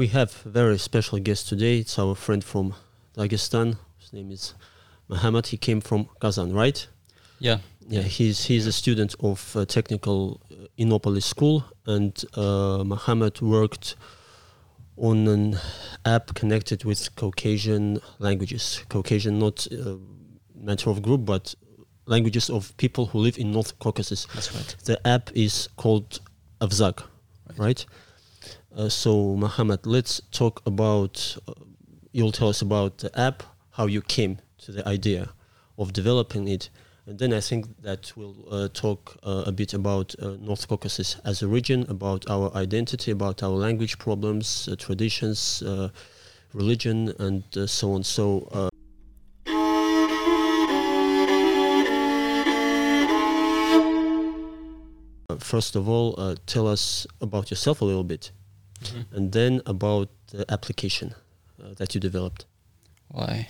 we have a very special guest today. It's our friend from Dagestan. His name is Muhammad. He came from Kazan, right? Yeah. Yeah, he's he's a student of uh, technical uh, Innopolis school, and uh, Muhammad worked on an app connected with Caucasian languages. Caucasian, not uh, matter of group, but languages of people who live in North Caucasus. That's right. The app is called Avzag, right? Right. Uh, so, Muhammad, let's talk about. Uh, you'll tell us about the app, how you came to the idea of developing it, and then I think that we'll uh, talk uh, a bit about uh, North Caucasus as a region, about our identity, about our language problems, traditions, religion, and so on. So. First of all, uh, tell us about yourself a little bit, Mhm. and then about the application uh, that you developed. Why?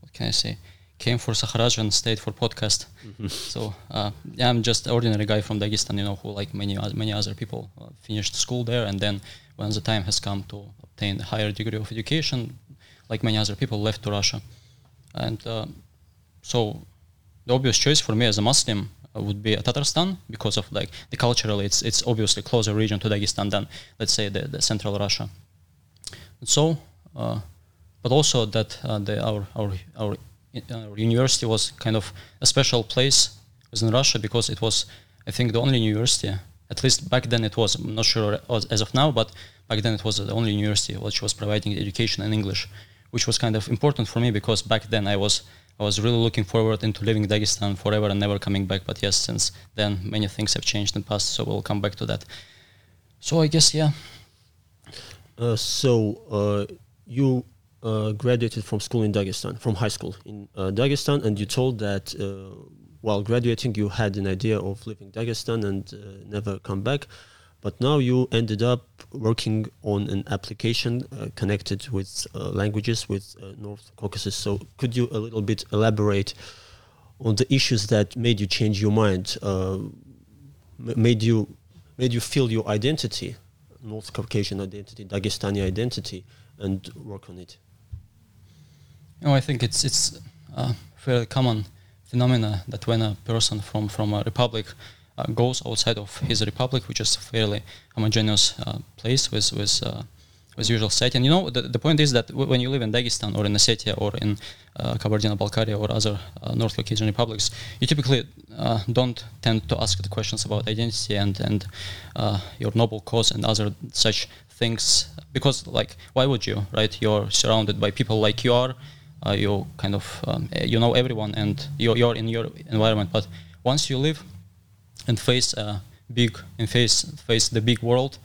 What can I say? Came for Sakharaj and stayed for podcast. So uh, yeah, I'm just ordinary guy from Dagestan, you know, who like many many other people uh, finished school there, and then when the time has come to obtain a higher degree of education, like many other people, left to Russia, and uh, so the obvious choice for me as a Muslim would be Tatarstan because of like the culturally it's it's obviously closer region to Dagestan than let's say the, the central Russia. And so, uh, but also that uh, the, our our our university was kind of a special place within Russia because it was I think the only university at least back then it was I'm not sure as of now but back then it was the only university which was providing education in English which was kind of important for me because back then I was I was really looking forward into living in Dagestan forever and never coming back. But yes, since then many things have changed in the past, so we'll come back to that. So I guess yeah, Uh, so uh, you uh, graduated from school in Dagestan, from high school in uh, Dagestan, and you told that uh, while graduating you had an idea of leaving Dagestan and uh, never come back, but now you ended up working on an application uh, connected with uh, languages with uh, North Caucasus. So could you a little bit elaborate on the issues that made you change your mind, uh, made you made you feel your identity, North Caucasian identity, Dagestani identity, and work on it. No, I think it's it's a fairly common phenomena that when a person from from a republic uh, goes outside of his republic, which is a fairly homogeneous uh, place with with uh, with usual society. And you know, the, the point is that w- when you live in Dagestan or in Ossetia or in uh, Kabardino-Balkaria or other uh, North Caucasian republics, you typically uh, don't tend to ask the questions about identity and and your noble cause and other such things because, like, why would you, right? You're surrounded by people like you are. You kind of um, you know everyone and you're, you're in your environment. But once you live and face a big and face face the big world,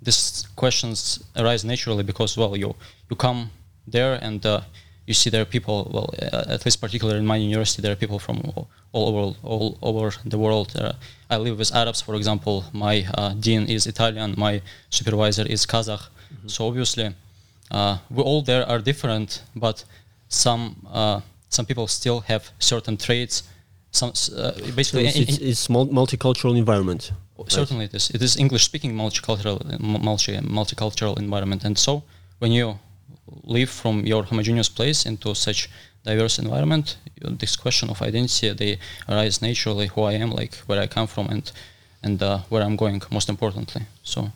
these questions arise naturally because well you you come there and uh, you see there are people well uh, at least particularly in my university there are people from all, all over all over the world. Uh, I live with Arabs, for example. My uh, dean is Italian. My supervisor is Kazakh. So obviously, uh, we all there are different, but some uh, some people still have certain traits. Some uh, So basically it's, in- it's, it's multicultural environment. Certainly, it is. It is English-speaking multicultural, multi multicultural environment, and so when you leave from your homogeneous place into such diverse environment, this question of identity they arise naturally. Who I am, like where I come from, and and uh, where I'm going. Most importantly, so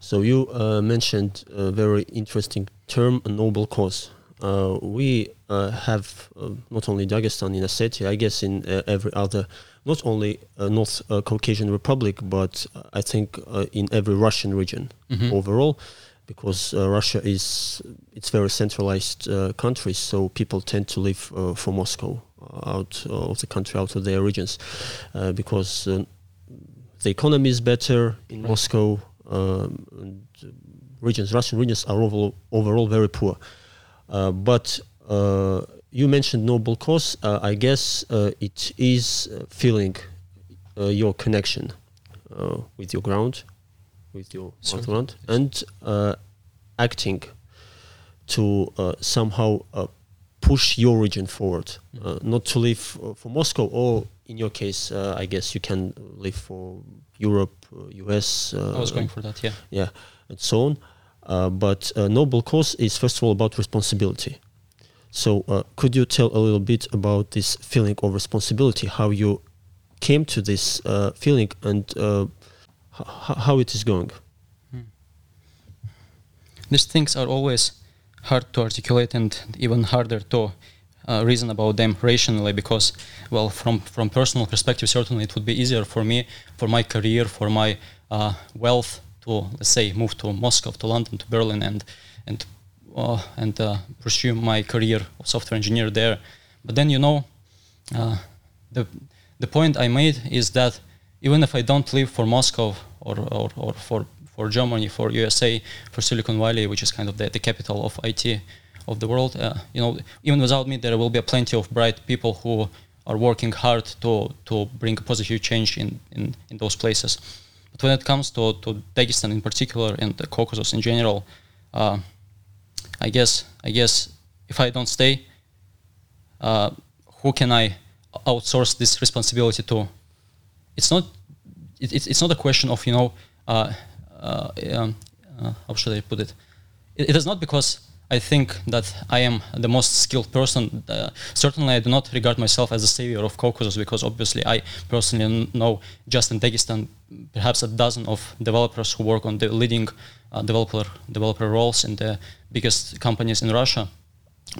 So you uh, mentioned a very interesting term, a noble cause. Uh, we uh, have uh, not only Dagestan in Ossetia, I guess in uh, every other, not only uh, North uh, Caucasian Republic, but uh, I think uh, in every Russian region Mhm. overall, because uh, Russia is it's very centralized uh, country, so people tend to live uh, from Moscow out of the country, out of their regions, uh, because uh, the economy is better in Right. Moscow. Um, and regions, Russian regions are overall, overall very poor. Uh, but uh, you mentioned noble cause. Uh, I guess uh, it is feeling uh, your connection uh, with your ground, with your yes. and uh, acting to uh, somehow uh, push your region forward, uh, not to live uh, for Moscow, or in your case, uh, I guess you can live for Europe, uh, US. Uh, I was going for that. Yeah. yeah, and so on. Uh, but a noble cause is first of all about responsibility. So uh, could you tell a little bit about this feeling of responsibility, how you came to this uh, feeling and uh, how it is going? These things are always hard to articulate and even harder to uh, reason about them rationally because well from from personal perspective certainly it would be easier for me for my career for my uh, wealth to let's say move to Moscow to London to Berlin and and uh, and uh, pursue my career of software engineer there but then you know uh, the the point I made is that even if I don't live for Moscow or, or, or for for Germany, for USA, for Silicon Valley, which is kind of the, the capital of IT of the world. Uh, you know, even without me, there will be plenty of bright people who are working hard to to bring a positive change in, in, in those places. But when it comes to, to Dagestan in particular and the Caucasus in general, uh, I guess I guess if I don't stay, uh, who can I outsource this responsibility to? It's not it, it's, it's not a question of you know uh, uh, um, uh, how should I put it? it? It is not because I think that I am the most skilled person. Uh, certainly, I do not regard myself as a savior of Caucasus because obviously I personally know just in Dagestan perhaps a dozen of developers who work on the leading uh, developer developer roles in the biggest companies in Russia.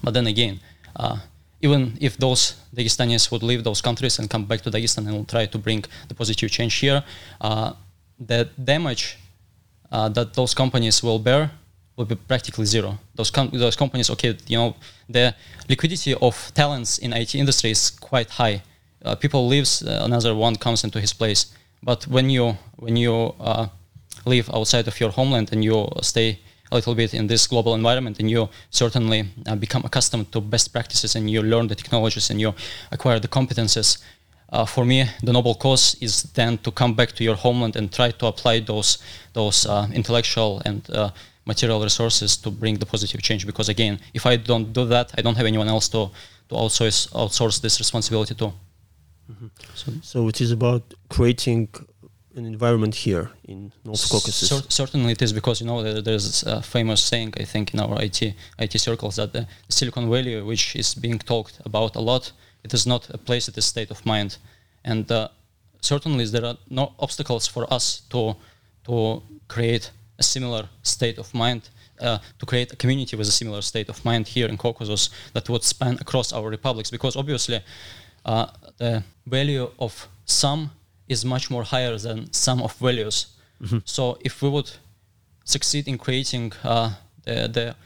But then again, uh, even if those Dagestanis would leave those countries and come back to Dagestan and try to bring the positive change here, uh, the damage uh, that those companies will bear will be practically zero. Those com- those companies, okay, you know, the liquidity of talents in IT industry is quite high. Uh, people leaves, uh, another one comes into his place. But when you when you uh, live outside of your homeland and you stay a little bit in this global environment and you certainly uh, become accustomed to best practices and you learn the technologies and you acquire the competences uh, for me, the noble cause is then to come back to your homeland and try to apply those those uh, intellectual and uh, material resources to bring the positive change. Because again, if I don't do that, I don't have anyone else to to outsource outsource this responsibility to. Mm-hmm. So, so it is about creating an environment here in North Caucasus. Cer- certainly, it is because you know there's a famous saying I think in our IT IT circles that the Silicon Valley, which is being talked about a lot it is not a place, it is state of mind. And uh, certainly there are no obstacles for us to, to create a similar state of mind, uh, to create a community with a similar state of mind here in Caucasus that would span across our republics. Because obviously uh, the value of sum is much more higher than sum of values. Mm-hmm. So if we would succeed in creating uh, the, the,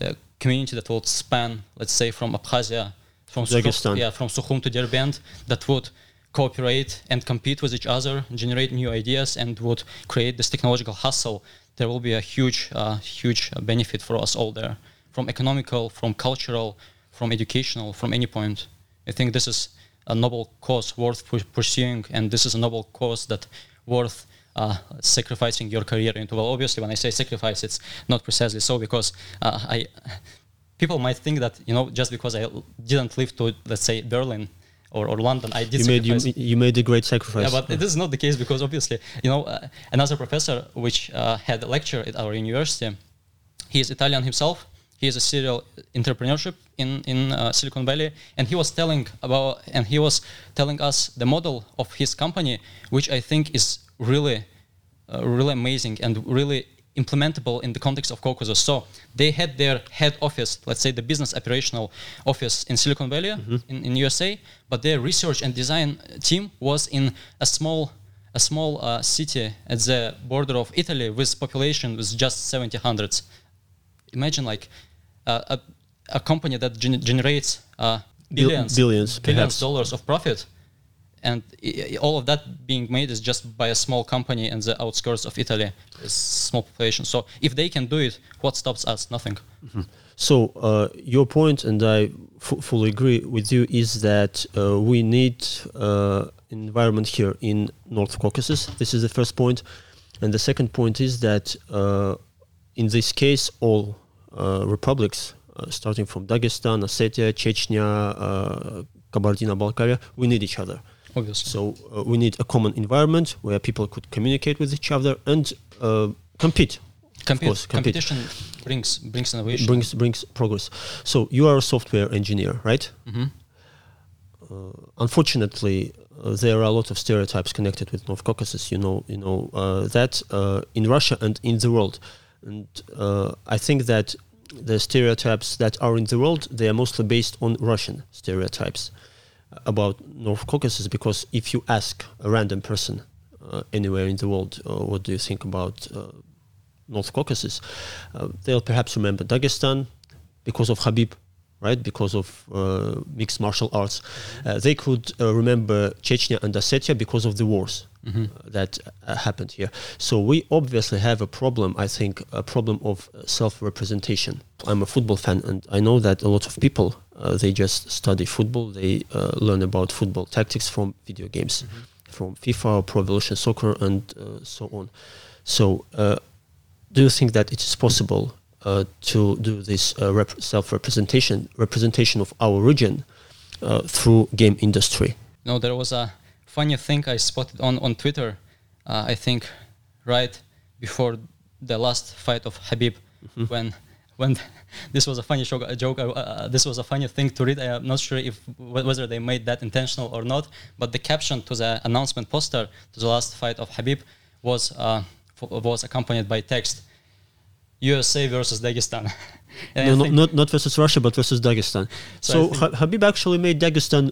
the community that would span, let's say, from Abkhazia from Sukhum, yeah, from Sukhum to Derbent that would cooperate and compete with each other, generate new ideas, and would create this technological hustle. There will be a huge, uh, huge benefit for us all there, from economical, from cultural, from educational, from any point. I think this is a noble cause worth pursuing, and this is a noble cause that worth uh, sacrificing your career into. Well, obviously, when I say sacrifice, it's not precisely so because uh, I people might think that you know just because I didn't live to let's say Berlin or, or London, I did. You made you, you, made a great sacrifice. Yeah, but yeah. this is not the case because obviously you know uh, another professor which uh, had a lecture at our university. He is Italian himself. He is a serial entrepreneurship in in uh, Silicon Valley, and he was telling about and he was telling us the model of his company, which I think is really, uh, really amazing and really implementable in the context of Caucasus. So they had their head office, let's say the business operational office in Silicon Valley mm-hmm. in, in USA, but their research and design team was in a small a small uh, city at the border of Italy with population with just 70 hundreds. Imagine like a, a company that gen- generates uh, billions, billions, billions dollars of profit and all of that being made is just by a small company in the outskirts of Italy, a small population. So if they can do it, what stops us? Nothing. Mm-hmm. So uh, your point, and I f- fully agree with you, is that uh, we need uh, environment here in North Caucasus. This is the first point, and the second point is that uh, in this case, all republics, uh, starting from Dagestan, Ossetia, Chechnya, Kabardino-Balkaria, we need each other Obviously. So uh, we need a common environment where people could communicate with each other and uh, compete Compete- course, compete. competition brings brings innovation. brings brings progress. So you are a software engineer, right? Mhm. Uh, unfortunately, uh, there are a lot of stereotypes connected with North Caucasus. You know, you know uh, that uh, in Russia and in the world, and uh, I think that the stereotypes that are in the world they are mostly based on Russian stereotypes about North Caucasus. Because if you ask a random person uh, anywhere in the world, uh, what do you think about uh, North Caucasus, uh, they'll perhaps remember Dagestan because of Habib, right? Because of uh, mixed martial arts. They could remember Chechnya and Ossetia because of the wars Mhm. uh, that uh, happened here. So we obviously have a problem. I think a problem of self-representation. I'm a football fan, and I know that a lot of people uh, they just study football. They uh, learn about football tactics from video games, from FIFA, Pro Evolution Soccer, and uh, so on. So, uh, do you think that it is possible uh, to do this uh, rep- self-representation, representation of our region uh, through game industry? No, there was a funny thing I spotted on on Twitter. Uh, I think right before the last fight of Habib, when when this was a funny joke. A joke uh, uh, this was a funny thing to read. I'm not sure if whether they made that intentional or not. But the caption to the announcement poster to the last fight of Habib was uh, f- was accompanied by text. USA versus Dagestan. No, no, not not versus Russia, but versus Dagestan. So So, I Habib actually made Dagestan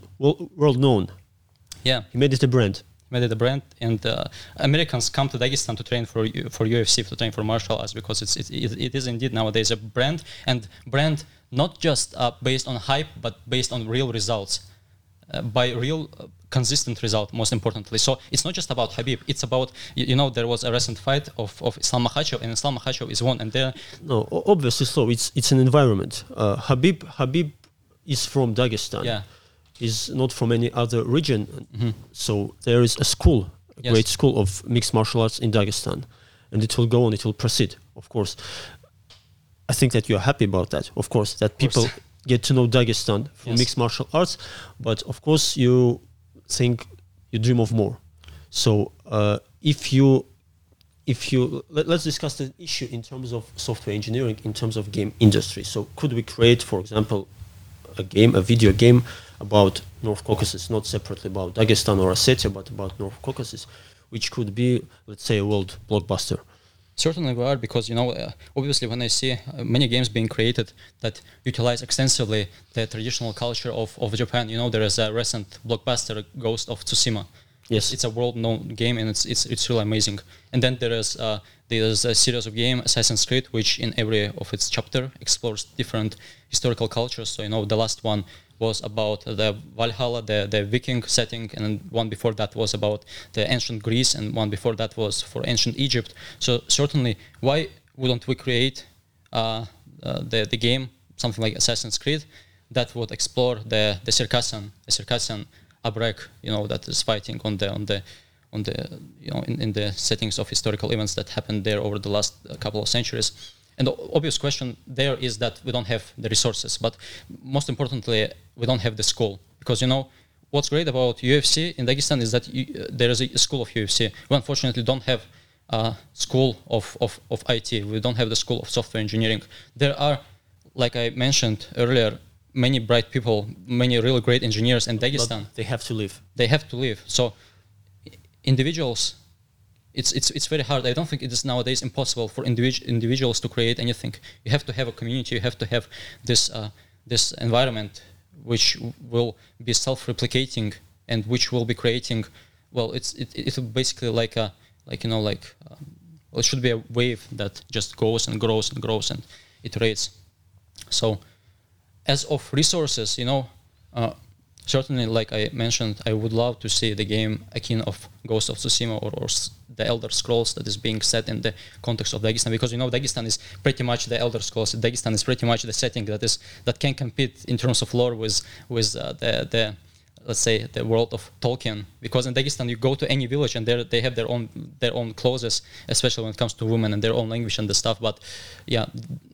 world known. Yeah. He made it a brand. made it a brand, and uh, Americans come to Dagestan to train for for UFC, to train for martial arts, because it's it, it, it is indeed nowadays a brand, and brand not just uh, based on hype, but based on real results, uh, by real uh, consistent result, most importantly. So it's not just about Habib; it's about you, you know there was a recent fight of, of Islam Makhachev, and Islam Makhachev is won, and there No, obviously so. It's it's an environment. Uh, Habib Habib is from Dagestan. yeah Is not from any other region. So there is a school, a Yes. great school of mixed martial arts in Dagestan, and it will go on. It will proceed, of course. I think that you are happy about that, of course, that course. people get to know Dagestan from Yes. mixed martial arts, but of course you think you dream of more. So uh, if you if you let, us discuss the issue in terms of software engineering in terms of game industry so could we create for example a game a video game about north caucasus not separately about dagestan or ossetia but about north caucasus which could be let's say a world blockbuster Certainly we are because you know uh, obviously when I see uh, many games being created that utilize extensively the traditional culture of, of Japan, you know there is a recent blockbuster Ghost of Tsushima. Yes. it's a world-known game and it's it's it's really amazing. And then there is uh, there's a series of game Assassin's Creed which in every of its chapter explores different historical cultures. So you know the last one was about the Valhalla, the, the Viking setting, and one before that was about the ancient Greece, and one before that was for ancient Egypt. So certainly, why wouldn't we create uh, uh, the the game something like Assassin's Creed that would explore the the Circassian the Circassian Abrek, you know, that is fighting on the on the on the you know in, in the settings of historical events that happened there over the last couple of centuries. And the obvious question there is that we don't have the resources, but most importantly, we don't have the school because you know what's great about UFC in Dagestan is that you, uh, there is a school of UFC. We unfortunately don't have a school of, of, of IT. We don't have the school of software engineering. There are, like I mentioned earlier, many bright people, many really great engineers in Dagestan but they have to live they have to live. So individuals, it's it's it's very hard. I don't think it is nowadays impossible for individ- individuals to create anything. You have to have a community. You have to have this uh, this environment which will be self-replicating and which will be creating. Well, it's it, it's basically like a like you know like um, well, it should be a wave that just goes and grows and grows and iterates. So as of resources, you know, uh, certainly, like I mentioned, I would love to see the game akin of Ghost of Tsushima or, or the Elder Scrolls that is being set in the context of Dagestan, because you know Dagestan is pretty much the Elder Scrolls. Dagestan is pretty much the setting that is that can compete in terms of lore with with uh, the the let's say the world of Tolkien because in Dagestan you go to any village and they have their own their own clothes especially when it comes to women and their own language and the stuff but yeah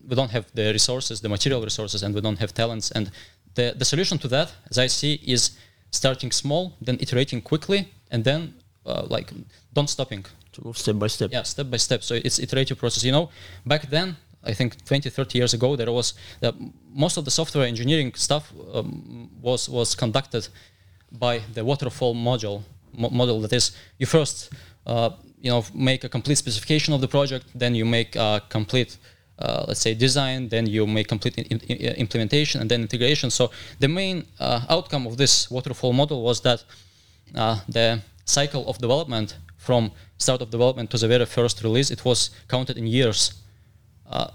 we don't have the resources the material resources and we don't have talents and the the solution to that as I see is starting small then iterating quickly and then uh, like don't stopping to move step by step. Yeah, step by step. So it's iterative process. You know, back then, I think 20, 30 years ago, there was the, most of the software engineering stuff um, was was conducted by the waterfall module mo- model. That is, you first uh, you know make a complete specification of the project, then you make a complete uh, let's say design, then you make complete in, in, implementation and then integration. So the main uh, outcome of this waterfall model was that uh, the cycle of development from start of development to the very first release it was counted in years. Uh,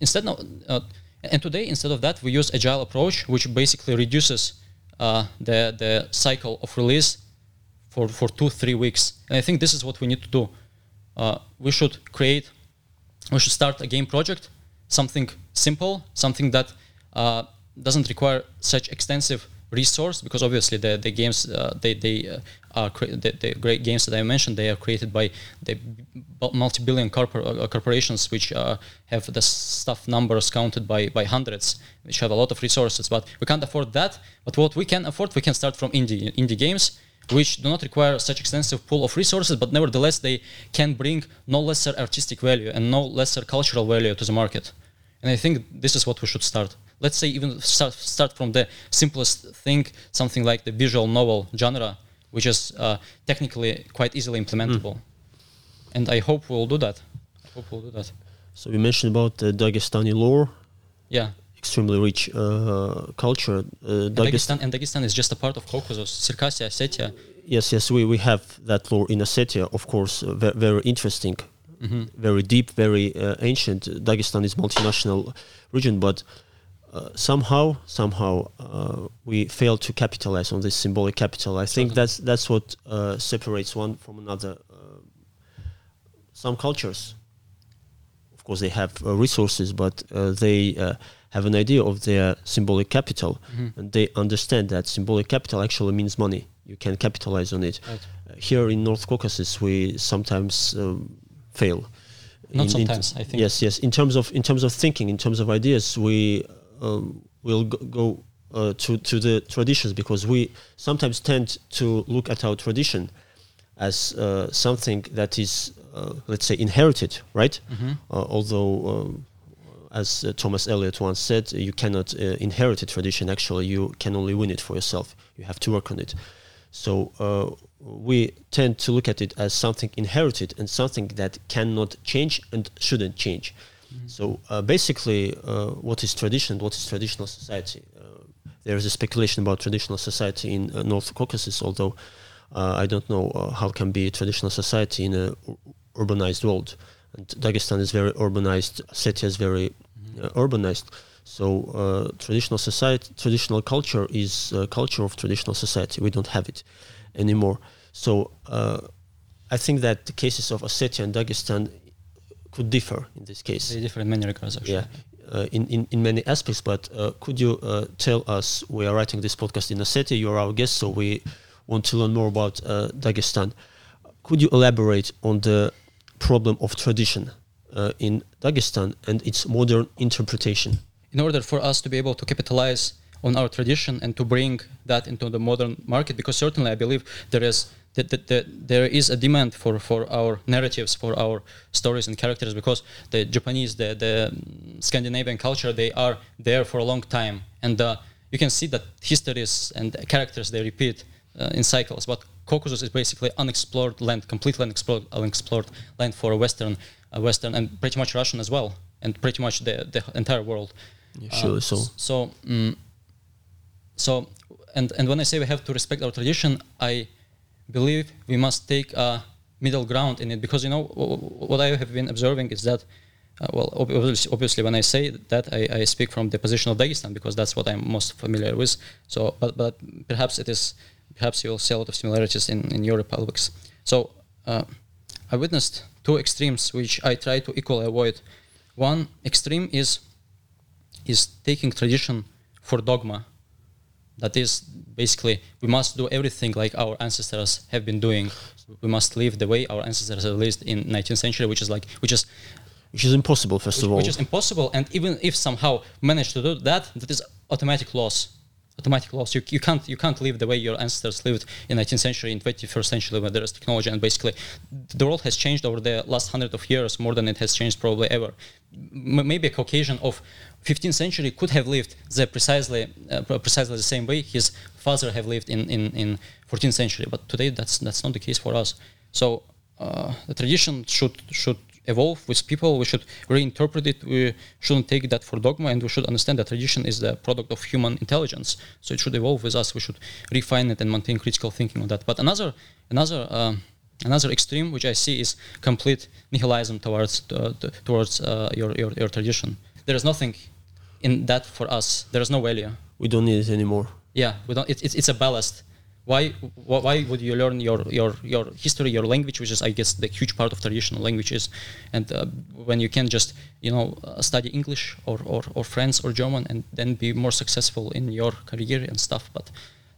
instead, of, uh, and today instead of that we use agile approach, which basically reduces uh, the the cycle of release for for two three weeks. And I think this is what we need to do. we should create we should start a game project, something simple, something that uh, doesn't require such extensive resource because obviously the, the games uh, they, they uh, are cre- the, the, great games that I mentioned they are created by the multi-billion corpor- uh, corporations which uh, have the stuff numbers counted by, by hundreds which have a lot of resources but we can't afford that but what we can afford we can start from indie indie games which do not require such extensive pool of resources, but nevertheless they can bring no lesser artistic value and no lesser cultural value to the market. And I think this is what we should start. Let's say even start, start from the simplest thing, something like the visual novel genre, which is uh, technically quite easily implementable. Mm. And I hope we'll do that. I hope we'll do that. So you mentioned about the Dagestani lore. Yeah extremely rich uh, culture. Uh, Dagestan, and Dagestan is just a part of Caucasus, Circassia, Ossetia. Yes, yes, we, we have that lore in Ossetia, of course, uh, very, very interesting, mm-hmm. very deep, very uh, ancient. Dagestan is multinational region, but uh, somehow, somehow, uh, we fail to capitalize on this symbolic capital. I think that's that's what separates one from another. some cultures, of course, they have resources, but they have an idea of their symbolic capital mm-hmm. and they understand that symbolic capital actually means money. You can capitalize on it. Right. Uh, here in North Caucasus, we sometimes um, fail. Not in, sometimes, in I think. Yes, yes. In terms of in terms of thinking, in terms of ideas, we um, will go, go uh, to to the traditions because we sometimes tend to look at our tradition as uh, something that is, uh, let's say, inherited, right? Mm-hmm. Uh, although um, as uh, Thomas Eliot once said, you cannot uh, inherit a tradition. Actually, you can only win it for yourself. You have to work on it. So uh, we tend to look at it as something inherited and something that cannot change and shouldn't change. Mm-hmm. So uh, basically, uh, what is tradition? What is traditional society? Uh, there is a speculation about traditional society in North Caucasus, although I don't know how can be a traditional society in a urbanized world and Dagestan is very urbanized. Ossetia is very uh, urbanized. So uh, traditional society, traditional culture is uh, culture of traditional society. We don't have it anymore. So uh, I think that the cases of Ossetia and Dagestan could differ in this case. They differ in many regards, actually. Yeah. Uh, in, in, in many aspects, but uh, could you tell us? We are writing this podcast in Ossetia. You are our guest, so we want to learn more about Dagestan. Could you elaborate on the problem of tradition uh, in Dagestan and its modern interpretation. In order for us to be able to capitalize on our tradition and to bring that into the modern market, because certainly I believe there is that, that, that there is a demand for, for our narratives, for our stories and characters, because the Japanese, the, the Scandinavian culture, they are there for a long time, and uh, you can see that histories and characters they repeat uh, in cycles. But Caucasus is basically unexplored land, completely unexplored, unexplored land for Western, uh, Western, and pretty much Russian as well, and pretty much the, the entire world. Yeah, sure. Um, so, so, um, so, and and when I say we have to respect our tradition, I believe we must take a middle ground in it because you know what I have been observing is that. Uh, well, obviously, when I say that, I, I, speak from the position of Dagestan because that's what I'm most familiar with. So, but but perhaps it is perhaps you'll see a lot of similarities in, in your republics. So uh, I witnessed two extremes which I try to equally avoid. One extreme is is taking tradition for dogma. That is basically we must do everything like our ancestors have been doing. We must live the way our ancestors have lived in 19th century, which is like which is which is impossible first which, of all. Which is impossible, and even if somehow manage to do that, that is automatic loss automatic loss. You, you can't you can't live the way your ancestors lived in 19th century, in 21st century, when there is technology, and basically the world has changed over the last hundred of years more than it has changed probably ever. M- maybe a Caucasian of 15th century could have lived the precisely uh, precisely the same way his father have lived in, in, in 14th century, but today that's that's not the case for us. So uh, the tradition should should evolve with people. We should reinterpret it. We shouldn't take that for dogma, and we should understand that tradition is the product of human intelligence. So it should evolve with us. We should refine it and maintain critical thinking on that. But another another uh, another extreme which I see is complete nihilism towards uh, towards uh, your, your your tradition. There is nothing in that for us. There is no value. We don't need it anymore. Yeah, we don't. It, it's it's a ballast why why would you learn your your your history your language which is i guess the huge part of traditional languages? And uh, when you can just you know uh, study english or, or or french or german and then be more successful in your career and stuff. But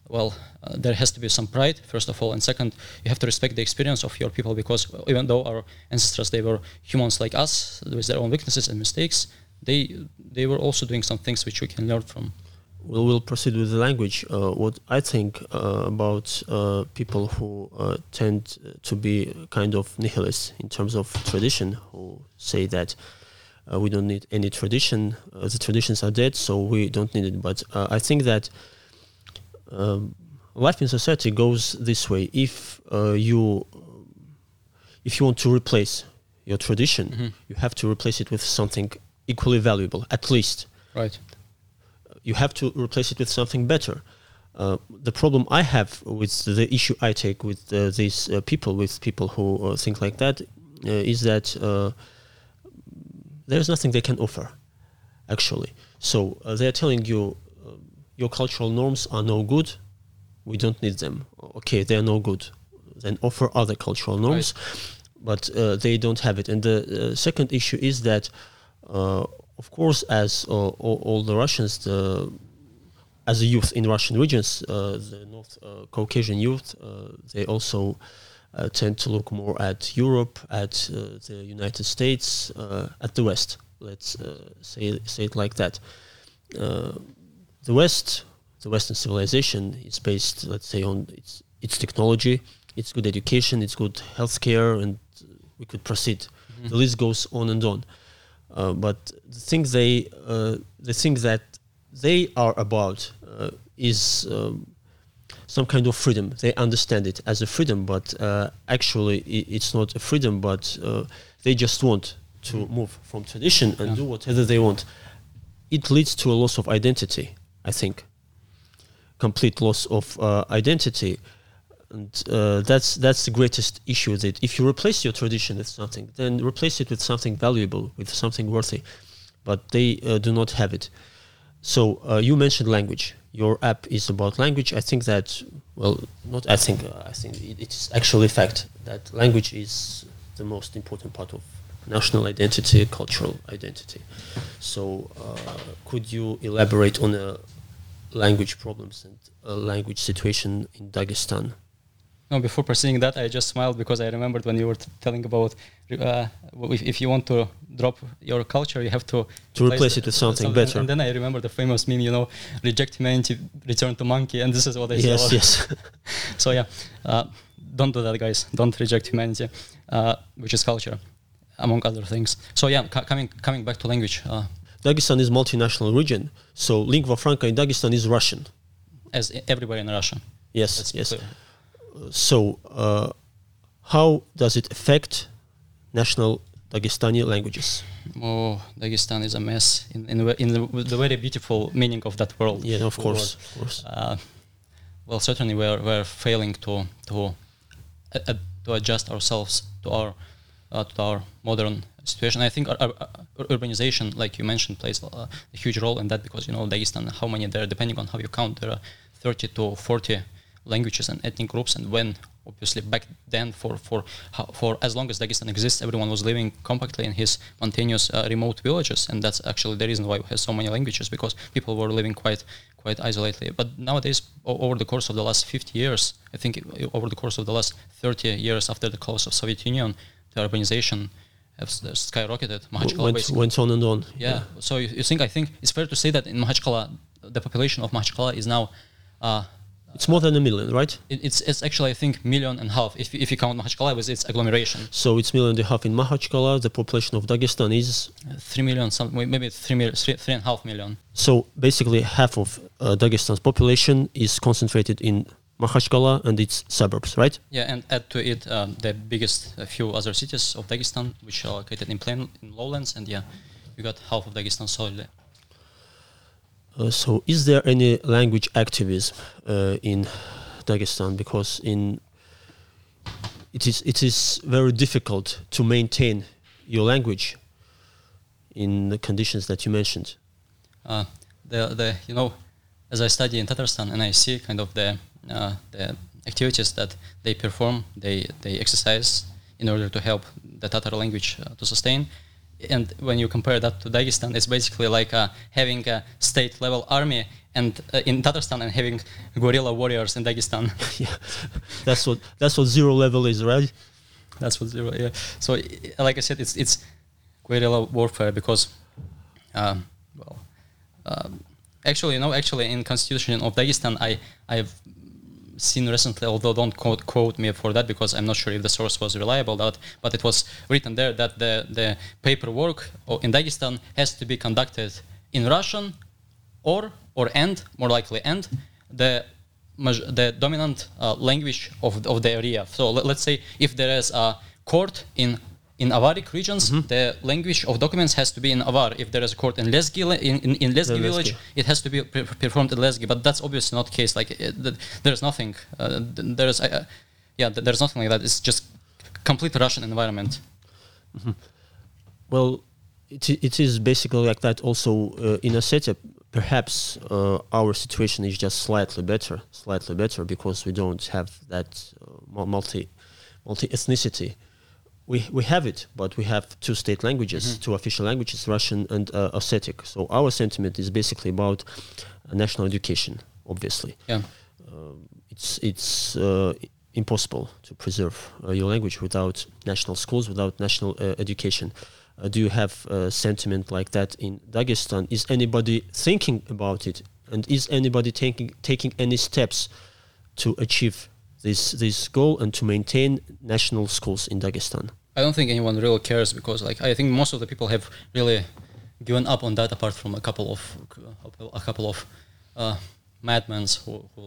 well uh, there has to be some pride first of all. And second you have to respect the experience of your people because even though our ancestors they were humans like us with their own weaknesses and mistakes they they were also doing some things which we can learn from We'll, we'll proceed with the language. Uh, what I think uh, about uh, people who uh, tend to be kind of nihilists in terms of tradition, who say that uh, we don't need any tradition, uh, the traditions are dead, so we don't need it. But I think that um, life in society goes this way. If you if you want to replace your tradition, mm-hmm. you have to replace it with something equally valuable, at least. Right you have to replace it with something better. Uh, the problem I have with the issue I take with uh, these uh, people, with people who uh, think like that, uh, is that uh, there's nothing they can offer, actually. So they're telling you your cultural norms are no good, we don't need them. Okay, they're no good. Then offer other cultural norms, right. but they don't have it. And the second issue is that of course, as uh, all, all, the Russians, the, as a youth in Russian regions, uh, the North uh, Caucasian youth, they also tend to look more at Europe, at the United States, at the West. Let's say say it like that. the West, the Western civilization, is based, let's say, on its its technology, its good education, its good healthcare, and we could proceed. Mm-hmm. The list goes on and on. Uh, but the thing they uh, the thing that they are about uh, is um, some kind of freedom. They understand it as a freedom, but uh, actually it's not a freedom. But uh, they just want to mm. move from tradition and yeah. do whatever they want. It leads to a loss of identity. I think complete loss of identity and uh, that's that's the greatest issue that if you replace your tradition with something then replace it with something valuable with something worthy. But they uh, do not have it. So uh, you mentioned language. Your app is about language. I think that well not i think uh, i think it, it's actually fact that language is the most important part of national identity cultural identity. So uh, could you elaborate on the language problems and language situation in dagestan no, before proceeding that, I just smiled because I remembered when you were t- telling about uh, if, if, you want to drop your culture, you have to to replace, replace it with something, something, better. And then I remember the famous meme, you know, reject humanity, return to monkey, and this is what I yes, saw. Yes, yes. so yeah, uh, don't do that, guys. Don't reject humanity, uh, which is culture, among other things. So yeah, ca- coming coming back to language. Uh, Dagestan is multinational region, so lingua franca in Dagestan is Russian. As everywhere in Russia. Yes, That's yes. Clear so uh, how does it affect national Dagestani languages? Oh, Dagestan is a mess in in, in the, the, very beautiful meaning of that world. Yeah, of course, of course. Uh, well, certainly we're we're failing to to uh, to adjust ourselves to our uh, to our modern situation. I think our, our, our urbanization, like you mentioned, plays a, a, huge role in that because you know Dagestan, how many there, depending on how you count, there are 30 to 40 languages and ethnic groups and when obviously back then for for for as long as Dagestan exists everyone was living compactly in his mountainous uh, remote villages and that's actually the reason why we have so many languages because people were living quite quite isolatedly but nowadays over the course of the last 50 years I think over the course of the last 30 years after the close of Soviet Union the urbanization has skyrocketed Makhachkala went, went on and on yeah, yeah. so you, you think I think it's fair to say that in Makhachkala the population of Makhachkala is now. Uh, it's more than a million, right? It, it's it's actually I think million and a half if if you count Makhachkala with its agglomeration. So it's million and a half in Makhachkala. The population of Dagestan is uh, three million, some maybe three million, three, three and a half million. So basically, half of uh, Dagestan's population is concentrated in Makhachkala and its suburbs, right? Yeah, and add to it um, the biggest few other cities of Dagestan, which are located in plain in lowlands, and yeah, you got half of Dagestan solely. Uh, so, is there any language activism uh, in Dagestan? Because in it is it is very difficult to maintain your language in the conditions that you mentioned. Uh, the the you know, as I study in Tatarstan and I see kind of the uh, the activities that they perform, they they exercise in order to help the Tatar language uh, to sustain and when you compare that to Dagestan, it's basically like uh, having a state level army and uh, in Tatarstan and having guerrilla warriors in Dagestan. yeah, that's what that's what zero level is, right? That's what zero. Yeah. So, like I said, it's it's guerrilla warfare because, um, well, um, actually, you know, actually in constitution of Dagestan, I I've seen recently, although don't quote, quote me for that because I'm not sure if the source was reliable, that, but it was written there that the, the paperwork in Dagestan has to be conducted in Russian or, or and, more likely and, the, the dominant uh, language of, of the area. So let, let's say if there is a court in in Avaric regions, mm-hmm. the language of documents has to be in Avar. If there is a court in Lezgi, in, in, in Lezgi village, it has to be pre- performed in Lezgi. But that's obviously not the case. Like it, there's nothing. Uh, there's uh, yeah, there's nothing like that. It's just complete Russian environment. Mm-hmm. Well, it, it is basically like that also uh, in Ossetia. Perhaps uh, our situation is just slightly better, slightly better because we don't have that uh, multi multi ethnicity we, we have it, but we have two state languages, mm-hmm. two official languages, Russian and uh, Ossetic. So our sentiment is basically about uh, national education, obviously. Yeah. Uh, it's it's uh, impossible to preserve uh, your language without national schools, without national uh, education. do you have a sentiment like that in Dagestan? Is anybody thinking about it? And is anybody taking taking any steps to achieve this this goal and to maintain national schools in Dagestan? I don't think anyone really cares because like I think most of the people have really given up on that apart from a couple of a couple of uh, madmen who, who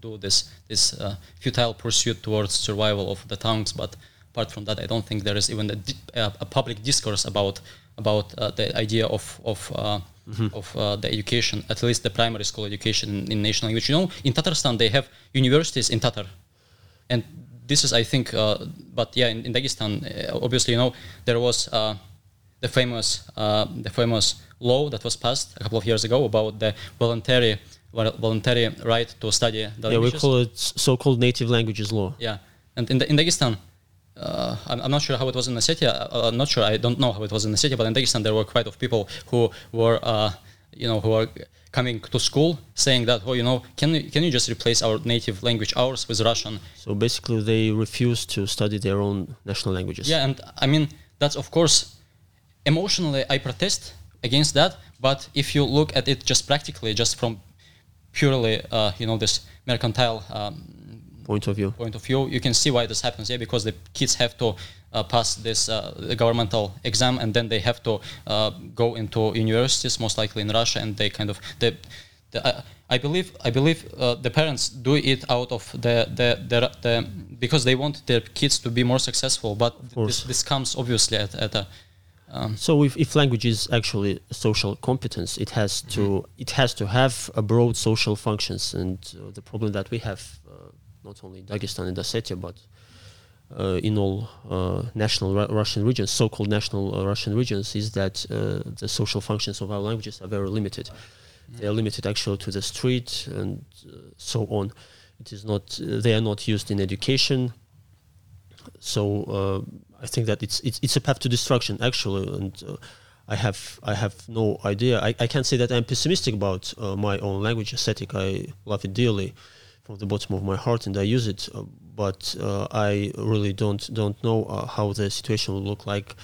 do this this uh, futile pursuit towards survival of the tongues but apart from that I don't think there is even a, a public discourse about about uh, the idea of of uh, mm-hmm. of uh, the education, at least the primary school education in, in, national language. You know, in Tatarstan they have universities in Tatar, and this is, I think, uh, but yeah, in, in Dagestan, uh, obviously, you know, there was uh, the famous the famous law that was passed a couple of years ago about the voluntary voluntary right to study the yeah, languages. we call it so-called native languages law. Yeah, and in, the, in Dagestan, uh, I'm, I'm, not sure how it was in Ossetia. Uh, I'm not sure. I don't know how it was in Ossetia, but in Dagestan there were quite a of people who were, uh, you know, who are coming to school saying that, oh, you know, can you, can you just replace our native language, ours, with Russian? So basically, they refuse to study their own national languages. Yeah, and I mean that's of course emotionally I protest against that. But if you look at it just practically, just from purely, uh, you know, this mercantile um, point of view. Point of view, you can see why this happens. Yeah, because the kids have to uh, pass this uh, governmental exam, and then they have to uh, go into universities, most likely in Russia, and they kind of the. the I believe I believe uh, the parents do it out of the, the, the, the because they want their kids to be more successful. But this, this comes obviously at, at a um, so if, if language is actually social competence, it has to mm-hmm. it has to have a broad social functions. And uh, the problem that we have uh, not only Dagestan and Ossetia, but uh, in all uh, national Ru- Russian regions, so-called national uh, Russian regions, is that uh, the social functions of our languages are very limited. Mm-hmm. They are limited actually to the street and uh, so on. It is not. they are not used in education. So I think that it's it's it's a path to destruction actually, and. I have I have no idea. I, I can't say that I'm pessimistic about uh, my own language Ossetic. I love it dearly, from the bottom of my heart and I use it. Uh, but uh, I really don't don't know uh, how the situation will look like.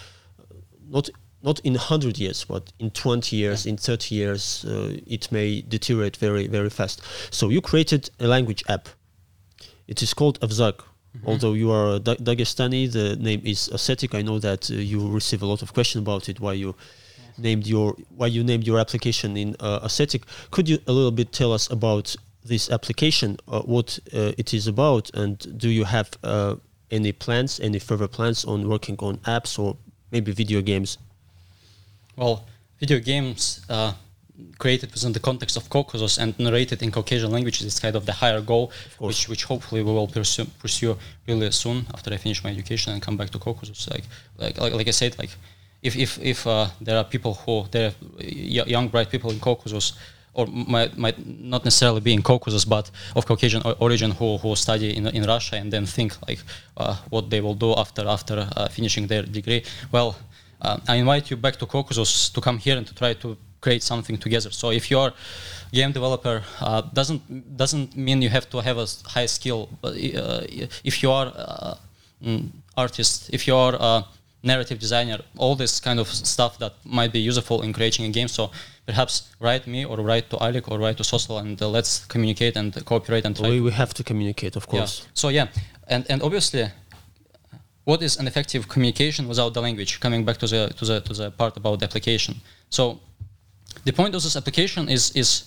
Not not in 100 years, but in 20 years, in 30 years, uh, it may deteriorate very, very fast. So you created a language app. It is called Avzag. Mm-hmm. Although you are da- Dagestani, the name is Ossetic. I know that uh, you receive a lot of questions about it. Why you named your why you named your application in uh, Ossetic? Could you a little bit tell us about this application, uh, what uh, it is about, and do you have uh, any plans, any further plans on working on apps or maybe video games? Well, video games uh, created within the context of Caucasus and narrated in Caucasian languages is kind of the higher goal, which which hopefully we will pursue, pursue really soon after I finish my education and come back to Caucasus. Like like like, like I said, like if if if uh, there are people who there are young bright people in Caucasus or might, might not necessarily be in Caucasus, but of Caucasian origin who, who study in, in Russia and then think like uh, what they will do after after uh, finishing their degree. Well, uh, I invite you back to Caucasus to come here and to try to create something together. So if you're game developer, uh, doesn't doesn't mean you have to have a high skill. Uh, if you are uh, mm, artist, if you are narrative designer, all this kind of stuff that might be useful in creating a game. So perhaps write me or write to Alec or write to Social and uh, let's communicate and cooperate and. We, we have to communicate, of course. Yeah. So yeah, and and obviously what is an effective communication without the language? Coming back to the to the to the part about the application. So the point of this application is is